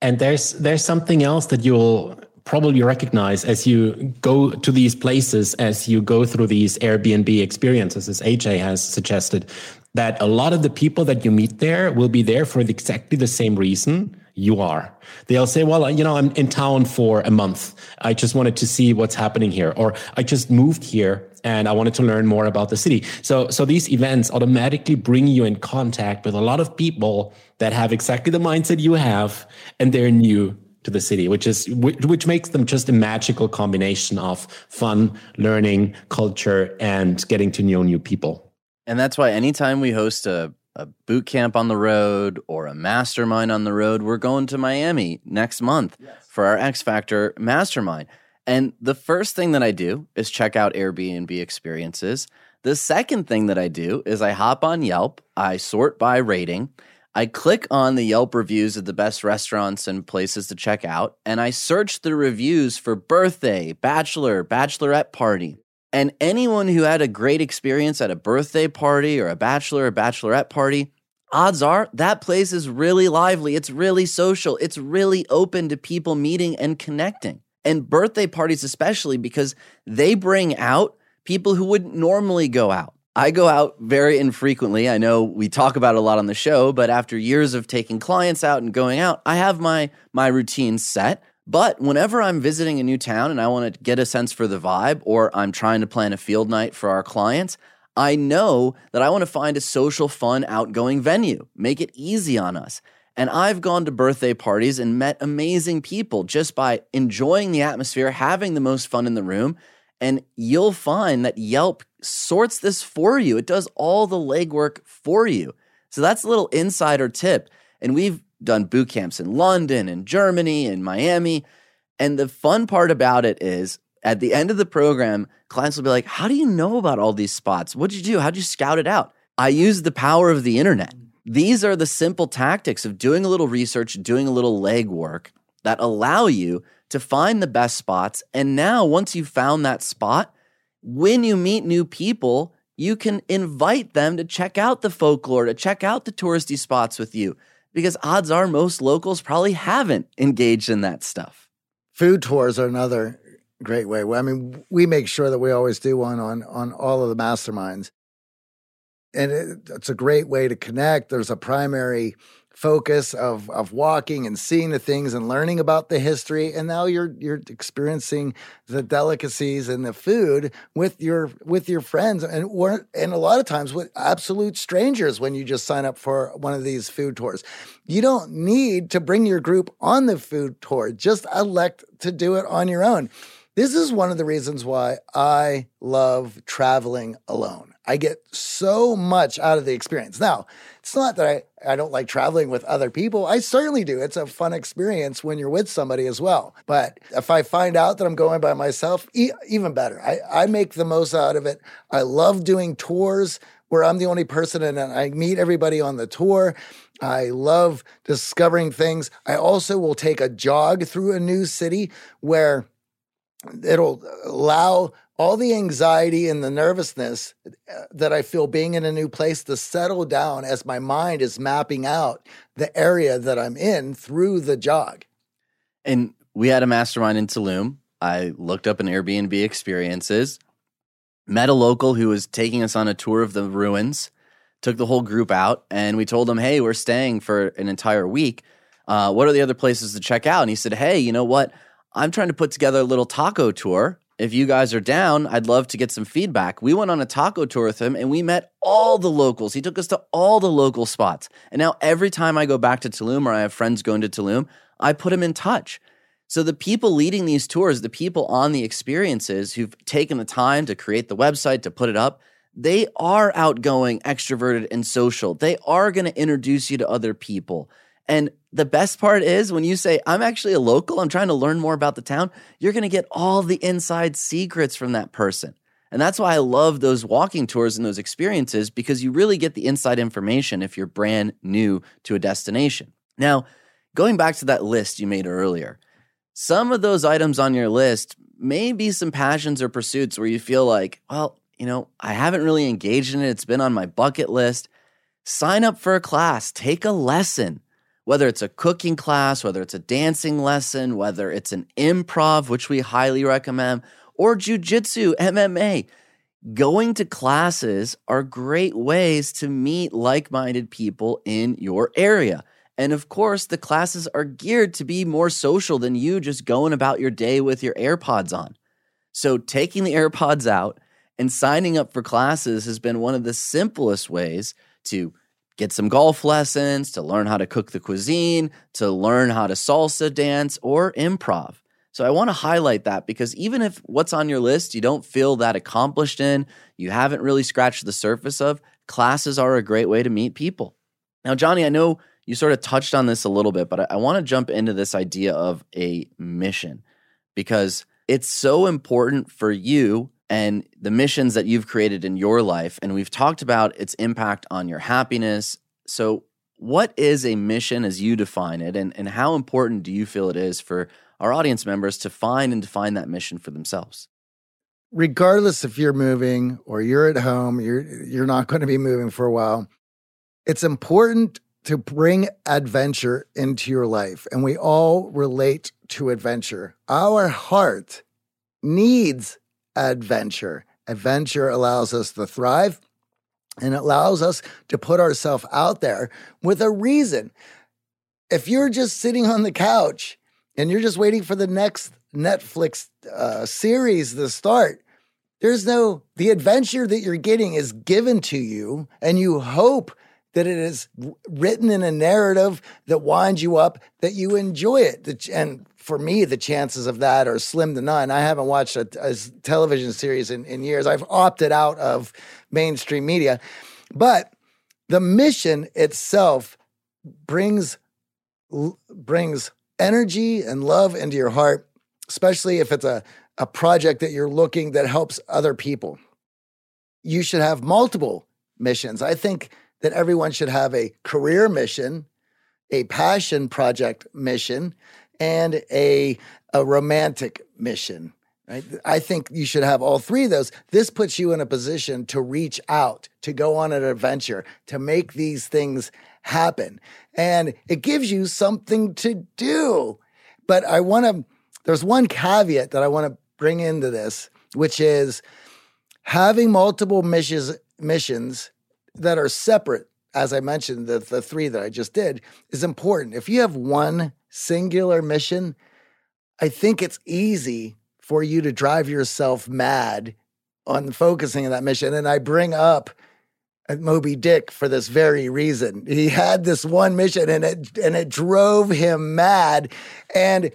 [SPEAKER 3] And there's there's something else that you'll probably recognize as you go to these places, as you go through these Airbnb experiences, as AJ has suggested, that a lot of the people that you meet there will be there for exactly the same reason you are. They'll say, well, you know, I'm in town for a month. I just wanted to see what's happening here. Or I just moved here and I wanted to learn more about the city. So, so these events automatically bring you in contact with a lot of people that have exactly the mindset you have and they're new to the city, which is which makes them just a magical combination of fun, learning, culture, and getting to know new people.
[SPEAKER 1] And that's why anytime we host a, a boot camp on the road or a mastermind on the road, we're going to Miami next month yes. for our X Factor mastermind. And the first thing that I do is check out Airbnb experiences. The second thing that I do is I hop on Yelp, I sort by rating, I click on the Yelp reviews of the best restaurants and places to check out, and I search the reviews for birthday, bachelor, bachelorette party. And anyone who had a great experience at a birthday party or a bachelor or bachelorette party, odds are that place is really lively. It's really social. It's really open to people meeting and connecting. And birthday parties, especially because they bring out people who wouldn't normally go out. I go out very infrequently. I know we talk about a lot on the show, but after years of taking clients out and going out, I have my my routine set. But whenever I'm visiting a new town and I want to get a sense for the vibe or I'm trying to plan a field night for our clients, I know that I want to find a social, fun, outgoing venue. Make it easy on us. And I've gone to birthday parties and met amazing people just by enjoying the atmosphere, having the most fun in the room. And you'll find that Yelp sorts this for you. It does all the legwork for you. So that's a little insider tip. And we've done boot camps in London and Germany and Miami. And the fun part about it is at the end of the program, clients will be like, How do you know about all these spots? What'd you do? How'd you scout it out? I use the power of the internet. These are the simple tactics of doing a little research, doing a little legwork that allow you to find the best spots. And now, once you've found that spot, when you meet new people, you can invite them to check out the folklore, to check out the touristy spots with you, because odds are most locals probably haven't engaged in that stuff.
[SPEAKER 2] Food tours are another great way. I mean, we make sure that we always do one on on all of the masterminds and it, it's a great way to connect. There's a primary focus of of walking and seeing the things and learning about the history. And now you're you're experiencing the delicacies and the food with your with your friends. And and a lot of times with absolute strangers when you just sign up for one of these food tours. You don't need to bring your group on the food tour. Just elect to do it on your own. This is one of the reasons why I love traveling alone I get so much out of the experience. Now, it's not that I, I don't like traveling with other people. I certainly do. It's a fun experience when you're with somebody as well. But if I find out that I'm going by myself, e- even better. I, I make the most out of it. I love doing tours where I'm the only person and I meet everybody on the tour. I love discovering things. I also will take a jog through a new city where it'll allow all the anxiety and the nervousness uh, that I feel being in a new place to settle down as my mind is mapping out the area that I'm in through the jog.
[SPEAKER 1] And we had a mastermind in Tulum. I looked up an Airbnb experiences, met a local who was taking us on a tour of the ruins, took the whole group out, and we told him, hey, we're staying for an entire week. Uh, what are the other places to check out? And he said, hey, you know what? I'm trying to put together a little taco tour if you guys are down, I'd love to get some feedback. We went on a taco tour with him and we met all the locals. He took us to all the local spots. And now every time I go back to Tulum or I have friends going to Tulum, I put him in touch. So the people leading these tours, the people on the experiences who've taken the time to create the website, to put it up, they are outgoing, extroverted, and social. They are going to introduce you to other people. And the best part is when you say, I'm actually a local, I'm trying to learn more about the town, you're going to get all the inside secrets from that person. And that's why I love those walking tours and those experiences because you really get the inside information if you're brand new to a destination. Now, going back to that list you made earlier, some of those items on your list may be some passions or pursuits where you feel like, well, you know, I haven't really engaged in it. It's been on my bucket list. Sign up for a class, take a lesson whether it's a cooking class, whether it's a dancing lesson, whether it's an improv, which we highly recommend, or jujitsu, MMA. Going to classes are great ways to meet like minded people in your area. And of course, the classes are geared to be more social than you just going about your day with your AirPods on. So, taking the AirPods out and signing up for classes has been one of the simplest ways to get some golf lessons, to learn how to cook the cuisine, to learn how to salsa dance or improv. So I want to highlight that because even if what's on your list you don't feel that accomplished in, you haven't really scratched the surface of, classes are a great way to meet people. Now, Johnny, I know you sort of touched on this a little bit, but I, want to jump into this idea of a mission because it's so important for you and the missions that you've created in your life. And we've talked about its impact on your happiness. So, what is a mission as you define it? And, and how important do you feel it is for our audience members to find and define that mission for themselves?
[SPEAKER 2] Regardless if you're moving or you're at home, you're, you're not going to be moving for a while. It's important to bring adventure into your life. And we all relate to adventure. Our heart needs adventure. Adventure allows us to thrive and allows us to put ourselves out there with a reason. If you're just sitting on the couch and you're just waiting for the next Netflix uh, series to start, there's no, the adventure that you're getting is given to you, and you hope that it is written in a narrative that winds you up, that you enjoy it. And for me, the chances of that are slim to none. I haven't watched a, a television series in, in years. I've opted out of mainstream media. But the mission itself brings brings energy and love into your heart, especially if it's a, a project that you're looking that helps other people. You should have multiple missions. I think that everyone should have a career mission, a passion project mission, and a, a romantic mission. Right? I think you should have all three of those. This puts you in a position to reach out, to go on an adventure, to make these things happen. And it gives you something to do. But I want to, there's one caveat that I want to bring into this, which is having multiple missions, missions that are separate, as I mentioned, the, the three that I just did, is important. If you have one singular mission, I think it's easy for you to drive yourself mad on focusing on that mission. And I bring up uh, Moby Dick for this very reason. He had this one mission and it and it drove him mad. And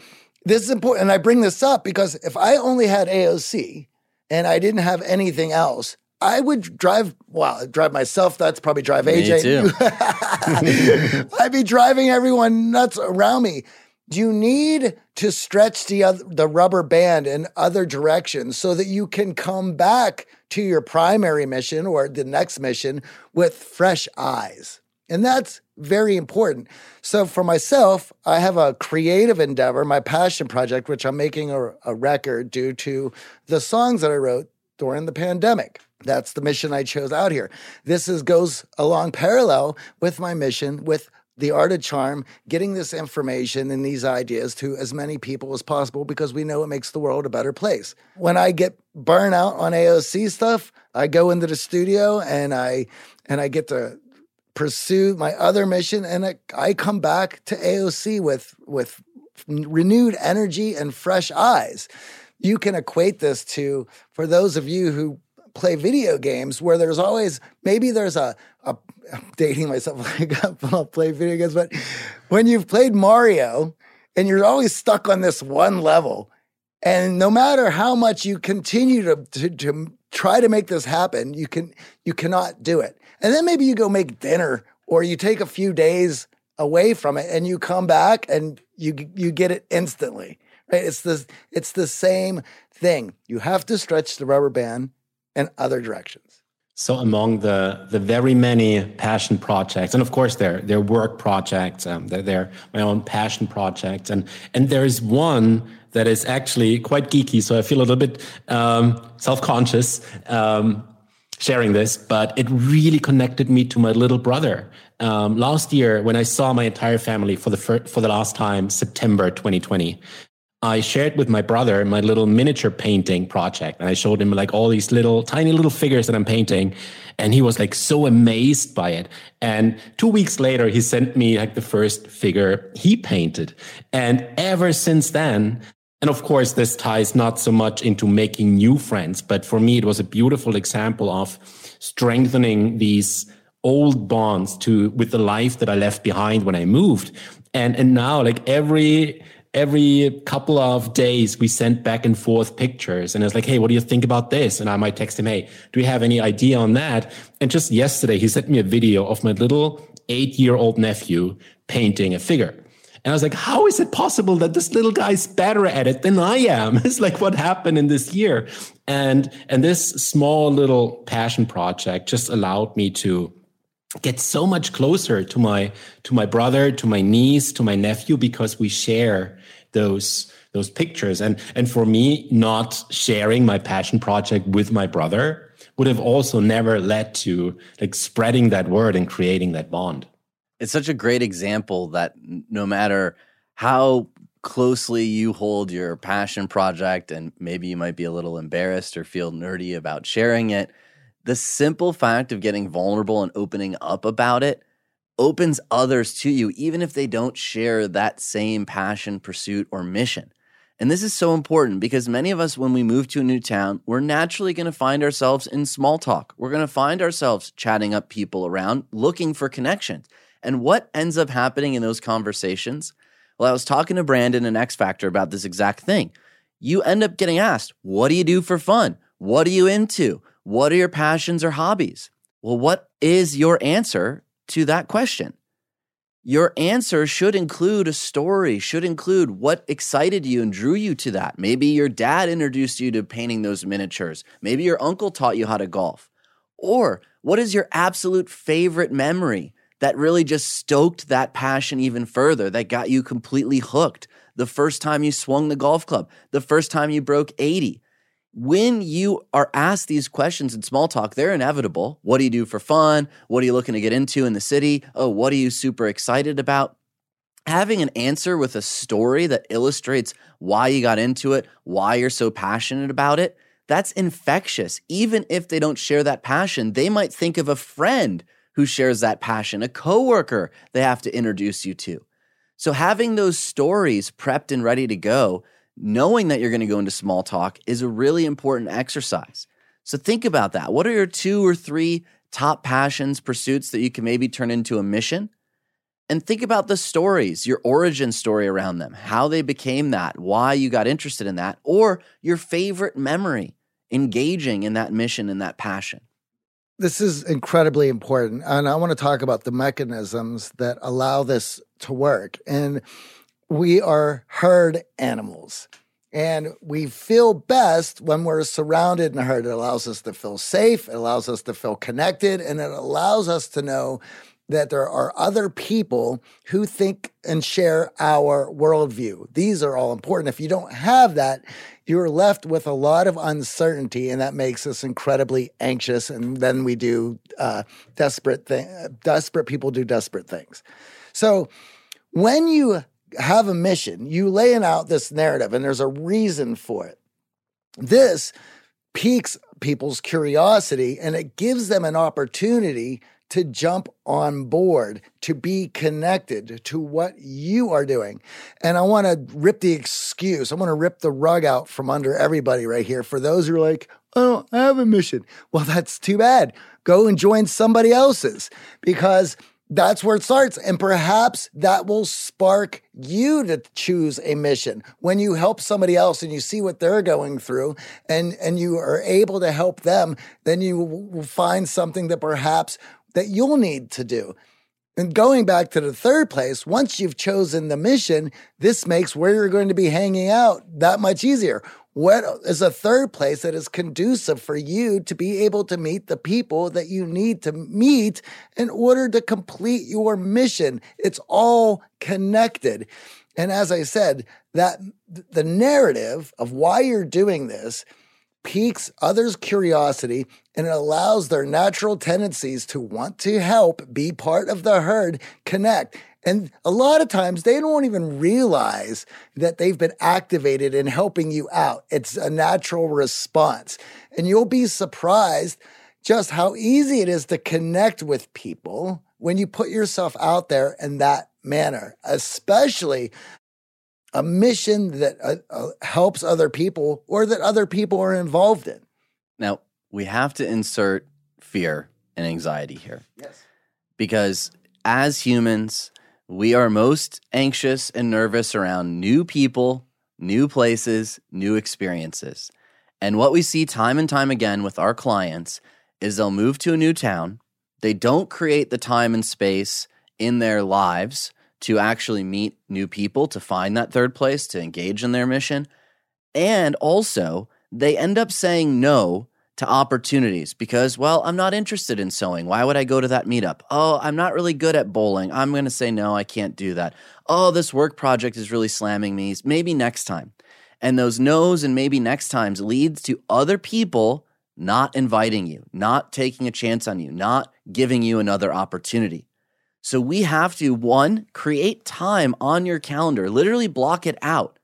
[SPEAKER 2] this is important. And I bring this up because if I only had AOC and I didn't have anything else, I would drive, well, drive myself. That's probably drive AJ.
[SPEAKER 1] Me too.
[SPEAKER 2] I'd be driving everyone nuts around me. You need to stretch the, other, the rubber band in other directions so that you can come back to your primary mission or the next mission with fresh eyes. And that's very important. So for myself, I have a creative endeavor, my passion project, which I'm making a, a record due to the songs that I wrote during the pandemic. That's the mission I chose out here. This is goes along parallel with my mission with the art of charm, getting this information and these ideas to as many people as possible because we know it makes the world a better place. When I get burnout on AOC stuff, I go into the studio and I and I get to pursue my other mission and I, I come back to AOC with with renewed energy and fresh eyes. You can equate this to for those of you who play video games where there's always maybe there's a, a I'm dating myself like I'll play video games, but when you've played Mario and you're always stuck on this one level, and no matter how much you continue to, to, to try to make this happen, you can you cannot do it. And then maybe you go make dinner or you take a few days away from it and you come back and you you get it instantly. Right? It's the it's the same thing. You have to stretch the rubber band in other directions.
[SPEAKER 3] So among the the very many passion projects, and of course they're they're work projects, um, they're, they're my own passion projects, and and there is one that is actually quite geeky. So I feel a little bit um, self conscious um, sharing this, but it really connected me to my little brother. Um, last year, when I saw my entire family for the fir- for the last time, September 2020, I shared with my brother my little miniature painting project. And I showed him like all these little tiny little figures that I'm painting. And he was like so amazed by it. And two weeks later, he sent me like the first figure he painted. And ever since then, and of course, this ties not so much into making new friends, but for me, it was a beautiful example of strengthening these old bonds to with the life that I left behind when I moved. And, and now like every, every couple of days we sent back and forth pictures and it's like hey what do you think about this and i might text him hey do you have any idea on that and just yesterday he sent me a video of my little eight year old nephew painting a figure and I was like, how is it possible that this little guy's better at it than I am? It's like what happened in this year. And and this small little passion project just allowed me to get so much closer to my to my brother, to my niece, to my nephew because we share those those pictures. And and for me not sharing my passion project with my brother would have also never led to like spreading that word and creating that bond.
[SPEAKER 1] It's such a great example that no matter how closely you hold your passion project and maybe you might be a little embarrassed or feel nerdy about sharing it the simple fact of getting vulnerable and opening up about it opens others to you, even if they don't share that same passion, pursuit, or mission. And this is so important because many of us, when we move to a new town, we're naturally going to find ourselves in small talk. We're going to find ourselves chatting up people around, looking for connections. And what ends up happening in those conversations? Well, I was talking to Brandon and X Factor about this exact thing. You end up getting asked, What do you do for fun? What are you into? What are your passions or hobbies? Well, what is your answer to that question? Your answer should include a story, should include what excited you and drew you to that. Maybe your dad introduced you to painting those miniatures. Maybe your uncle taught you how to golf. Or what is your absolute favorite memory that really just stoked that passion even further, that got you completely hooked? The first time you swung the golf club, the first time you broke 80, when you are asked these questions in small talk, they're inevitable. What do you do for fun? What are you looking to get into in the city? Oh, what are you super excited about? Having an answer with a story that illustrates why you got into it, why you're so passionate about it, that's infectious. Even if they don't share that passion, they might think of a friend who shares that passion, a coworker they have to introduce you to. So having those stories prepped and ready to go knowing that you're going to go into small talk is a really important exercise. So think about that. What are your two or three top passions, pursuits that you can maybe turn into a mission? And think about the stories, your origin story around them, how they became that, why you got interested in that, or your favorite memory engaging in that mission and that passion.
[SPEAKER 2] This is incredibly important. And I want to talk about the mechanisms that allow this to work. And we are herd animals. And we feel best when we're surrounded in herd. It allows us to feel safe, it allows us to feel connected, and it allows us to know that there are other people who think and share our worldview. These are all important. If you don't have that, you're left with a lot of uncertainty, and that makes us incredibly anxious. And then we do uh, desperate things. Desperate people do desperate things. So when you have a mission, you laying out this narrative, and there's a reason for it. This piques people's curiosity and it gives them an opportunity to jump on board, to be connected to what you are doing. And I want to rip the excuse, I want to rip the rug out from under everybody right here for those who are like, oh, I have a mission. Well, that's too bad. Go and join somebody else's because that's where it starts. And perhaps that will spark you to choose a mission when you help somebody else and you see what they're going through and, and you are able to help them, then you will find something that perhaps that you'll need to do. And going back to the third place, once you've chosen the mission, this makes where you're going to be hanging out that much easier what is a third place that is conducive for you to be able to meet the people that you need to meet in order to complete your mission? It's all connected. And as I said, that the narrative of why you're doing this piques others' curiosity and it allows their natural tendencies to want to help be part of the herd connect. And a lot of times they don't even realize that they've been activated in helping you out. It's a natural response. And you'll be surprised just how easy it is to connect with people when you put yourself out there in that manner, especially a mission that uh, uh, helps other people or that other people are involved in.
[SPEAKER 1] Now, we have to insert fear and anxiety here.
[SPEAKER 2] Yes.
[SPEAKER 1] Because as humans, we are most anxious and nervous around new people, new places, new experiences. And what we see time and time again with our clients is they'll move to a new town. They don't create the time and space in their lives to actually meet new people, to find that third place, to engage in their mission. And also, they end up saying no to opportunities because, well, I'm not interested in sewing. Why would I go to that meetup? Oh, I'm not really good at bowling. I'm going to say, no, I can't do that. Oh, this work project is really slamming me. Maybe next time. And those no's and maybe next times leads to other people not inviting you, not taking a chance on you, not giving you another opportunity. So we have to, one, create time on your calendar, literally block it out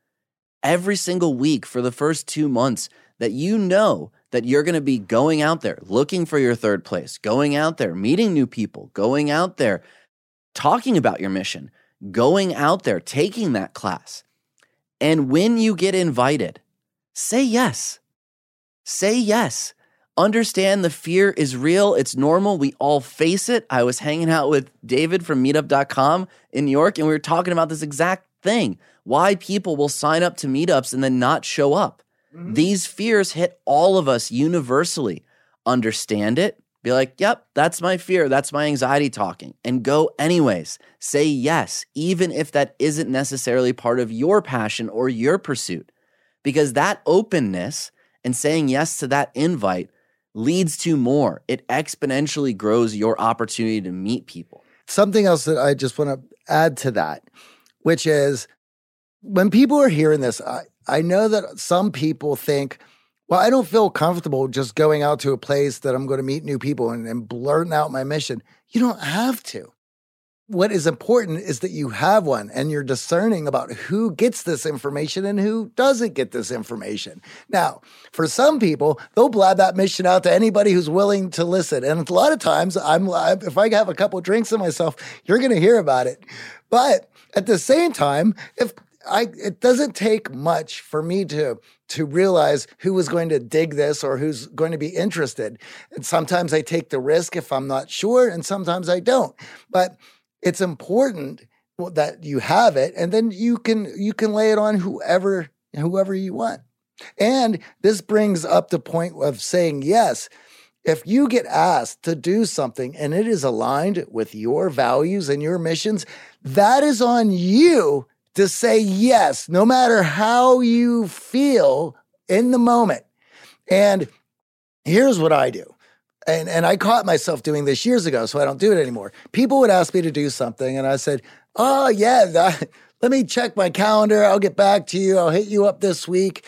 [SPEAKER 1] every single week for the first two months that you know that you're going to be going out there looking for your third place, going out there meeting new people, going out there talking about your mission, going out there taking that class. And when you get invited, say yes. Say yes. Understand the fear is real. It's normal. We all face it. I was hanging out with David from meetup.com in New York, and we were talking about this exact thing why people will sign up to meetups and then not show up. Mm-hmm. These fears hit all of us universally. Understand it, be like, yep, that's my fear. That's my anxiety talking. And go anyways. Say yes, even if that isn't necessarily part of your passion or your pursuit. Because that openness and saying yes to that invite leads to more. It exponentially grows your opportunity to meet people.
[SPEAKER 2] Something else that I just want to add to that, which is when people are hearing this, I, I know that some people think, well, I don't feel comfortable just going out to a place that I'm going to meet new people and, and blurting out my mission. You don't have to. What is important is that you have one and you're discerning about who gets this information and who doesn't get this information. Now, for some people, they'll blab that mission out to anybody who's willing to listen. And a lot of times, I'm if I have a couple drinks in myself, you're going to hear about it. But at the same time, if I it doesn't take much for me to to realize who was going to dig this or who's going to be interested. And sometimes I take the risk if I'm not sure, and sometimes I don't. But it's important that you have it, and then you can you can lay it on whoever whoever you want. And this brings up the point of saying yes. If you get asked to do something and it is aligned with your values and your missions, that is on you to say yes, no matter how you feel in the moment. And here's what I do. And, and I caught myself doing this years ago, so I don't do it anymore. People would ask me to do something, and I said, Oh, yeah, that, let me check my calendar. I'll get back to you. I'll hit you up this week.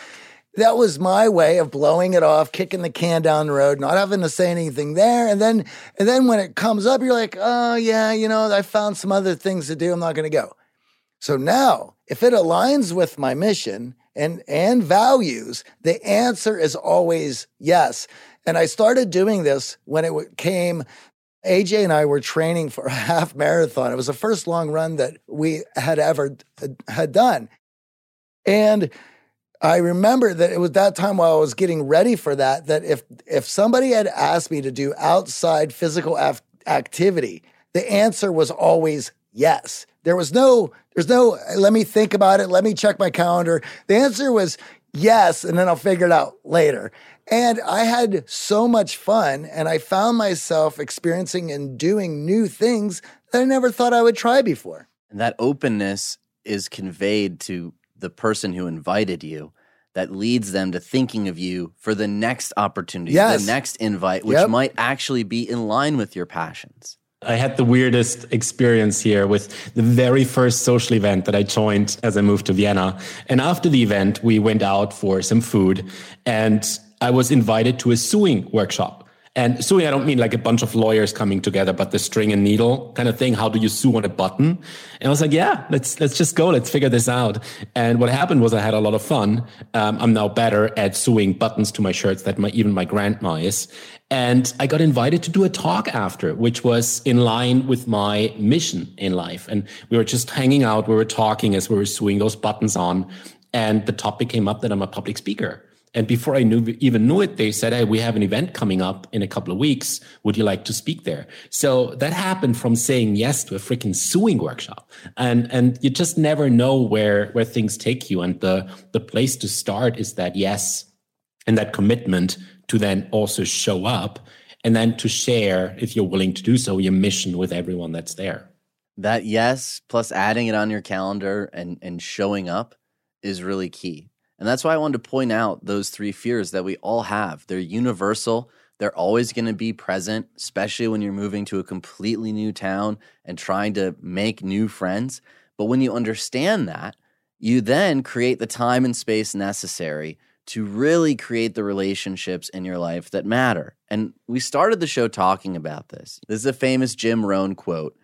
[SPEAKER 2] That was my way of blowing it off, kicking the can down the road, not having to say anything there. And then, and then when it comes up, you're like, oh yeah, you know, I found some other things to do. I'm not going to go. So now, if it aligns with my mission and, and values, the answer is always yes. And I started doing this when it came. AJ and I were training for a half marathon. It was the first long run that we had ever had done. And I remember that it was that time while I was getting ready for that that if if somebody had asked me to do outside physical af- activity, the answer was always yes. There was no, there's no, let me think about it. Let me check my calendar. The answer was yes. And then I'll figure it out later. And I had so much fun and I found myself experiencing and doing new things that I never thought I would try before.
[SPEAKER 1] And that openness is conveyed to the person who invited you that leads them to thinking of you for the next opportunity, yes. the next invite, which yep. might actually be in line with your passions.
[SPEAKER 3] I had the weirdest experience here with the very first social event that I joined as I moved to Vienna. And after the event, we went out for some food and I was invited to a sewing workshop. And sewing, I don't mean like a bunch of lawyers coming together, but the string and needle kind of thing. How do you sew on a button? And I was like, yeah, let's let's just go. Let's figure this out. And what happened was I had a lot of fun. Um, I'm now better at sewing buttons to my shirts than my even my grandma is. And I got invited to do a talk after, which was in line with my mission in life. And we were just hanging out. We were talking as we were sewing those buttons on. And the topic came up that I'm a public speaker. And before I knew even knew it, they said, "Hey, we have an event coming up in a couple of weeks. Would you like to speak there?" So that happened from saying yes to a freaking sewing workshop, and and you just never know where where things take you. And the the place to start is that yes, and that commitment to then also show up, and then to share, if you're willing to do so, your mission with everyone that's there.
[SPEAKER 1] That yes, plus adding it on your calendar and and showing up is really key and that's why I wanted to point out those three fears that we all have. They're universal. They're always going to be present, especially when you're moving to a completely new town and trying to make new friends. But when you understand that, you then create the time and space necessary to really create the relationships in your life that matter. And we started the show talking about this. This is a famous Jim Rohn quote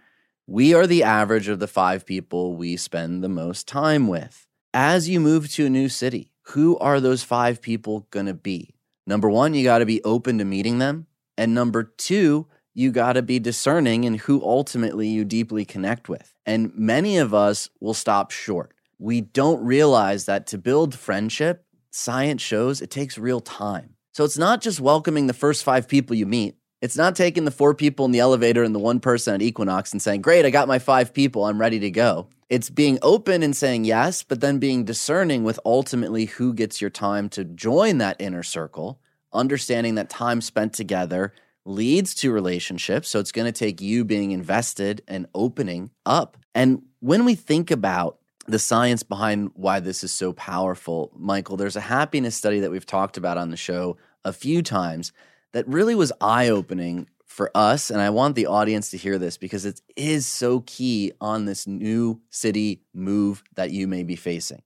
[SPEAKER 1] We are the average of the five people we spend the most time with as you move to a new city, who are those five people going to be? Number one, you got to be open to meeting them. And number two, you got to be discerning in who ultimately you deeply connect with. And many of us will stop short. we don't realize that to build friendship, science shows it takes real time. So it's not just welcoming the first five people you meet. It's not taking the four people in the elevator and the one person at Equinox and saying, Great, I got my five people, I'm ready to go. It's being open and saying yes, but then being discerning with ultimately who gets your time to join that inner circle, understanding that time spent together leads to relationships. So it's going to take you being invested and opening up. And when we think about the science behind why this is so powerful, Michael, there's a happiness study that we've talked about on the show a few times that really was eye opening for us. And I want the audience to hear this because it is so key on this new city move that you may be facing.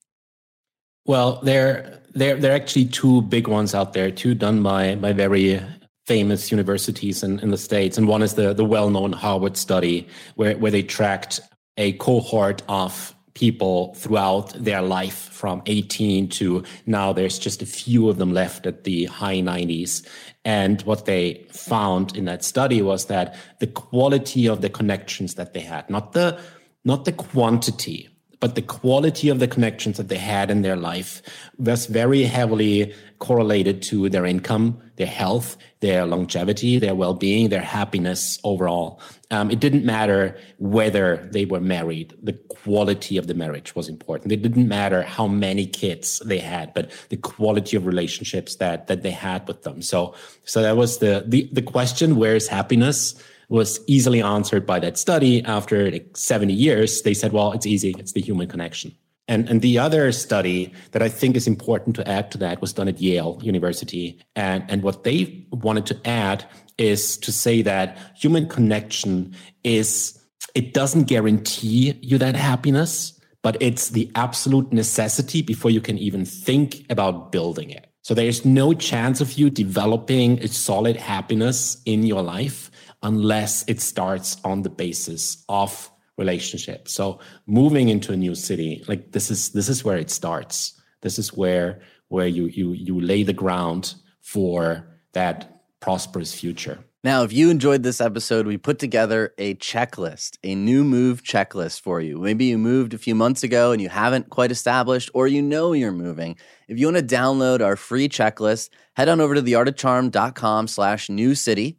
[SPEAKER 3] Well, there, there, there are actually two big ones out there, two done by, by very famous universities in, in the States. And one is the, the well known Harvard study, where, where they tracked a cohort of people throughout their life from 18 to now there's just a few of them left at the high 90s and what they found in that study was that the quality of the connections that they had not the not the quantity but the quality of the connections that they had in their life was very heavily correlated to their income, their health, their longevity, their well-being, their happiness overall. Um, it didn't matter whether they were married; the quality of the marriage was important. It didn't matter how many kids they had, but the quality of relationships that that they had with them. So, so that was the the, the question: Where is happiness? Was easily answered by that study after like 70 years they said well it's easy it's the human connection and, and the other study that I think is important to add to that was done at Yale University. And, and what they wanted to add is to say that human connection is, it doesn't guarantee you that happiness, but it's the absolute necessity before you can even think about building it. So there's no chance of you developing a solid happiness in your life unless it starts on the basis of relationship. So moving into a new city, like this is this is where it starts. This is where where you you you lay the ground for that prosperous future.
[SPEAKER 1] Now, if you enjoyed this episode, we put together a checklist, a new move checklist for you. Maybe you moved a few months ago and you haven't quite established, or you know you're moving. If you want to download our free checklist, head on over to theartofcharm.com slash new city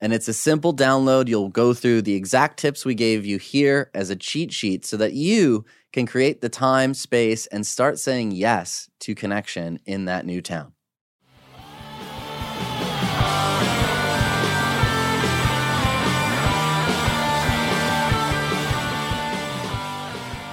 [SPEAKER 1] and it's a simple download. You'll go through the exact tips we gave you here as a cheat sheet so that you can create the time, space, and start saying yes to connection in that new town.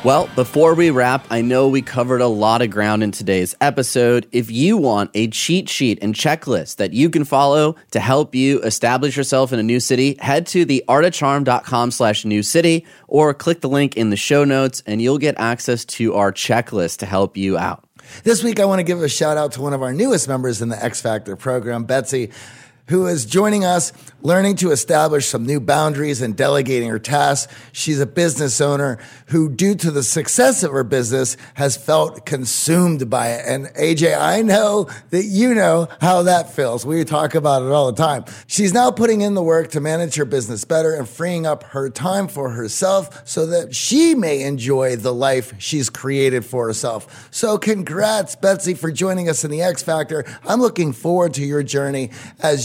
[SPEAKER 1] Well, before we wrap, I know we covered a lot of ground in today's episode. If you want a cheat sheet and checklist that you can follow to help you establish yourself in a new city, head to theartofcharm.com slash new city or click the link in the show notes and you'll get access to our checklist to help you out.
[SPEAKER 2] This week, I want to give a shout out to one of our newest members in the X Factor program, Betsy who is joining us, learning to establish some new boundaries and delegating her tasks. She's a business owner who, due to the success of her business, has felt consumed by it. And AJ, I know that you know how that feels. We talk about it all the time. She's now putting in the work to manage her business better and freeing up her time for herself so that she may enjoy the life she's created for herself. So congrats, Betsy, for joining us in the X Factor. I'm looking forward to your journey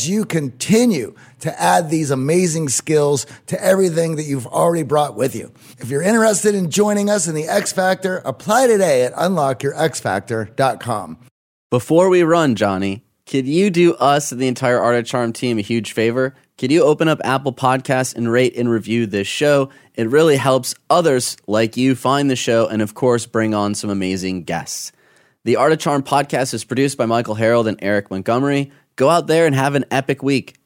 [SPEAKER 2] you continue to add these amazing skills to everything that you've already brought with you. If you're interested in joining us in the X Factor, apply today at unlockyourxfactor.com.
[SPEAKER 1] Before we run, Johnny, could you do us and the entire Art of Charm team a huge favor? Could you open up Apple Podcasts and rate and review this show? It really helps others like you find the show and, of course, bring on some amazing guests. The Art of Charm podcast is produced by Michael Harold and Eric Montgomery. Go out there and have an epic week.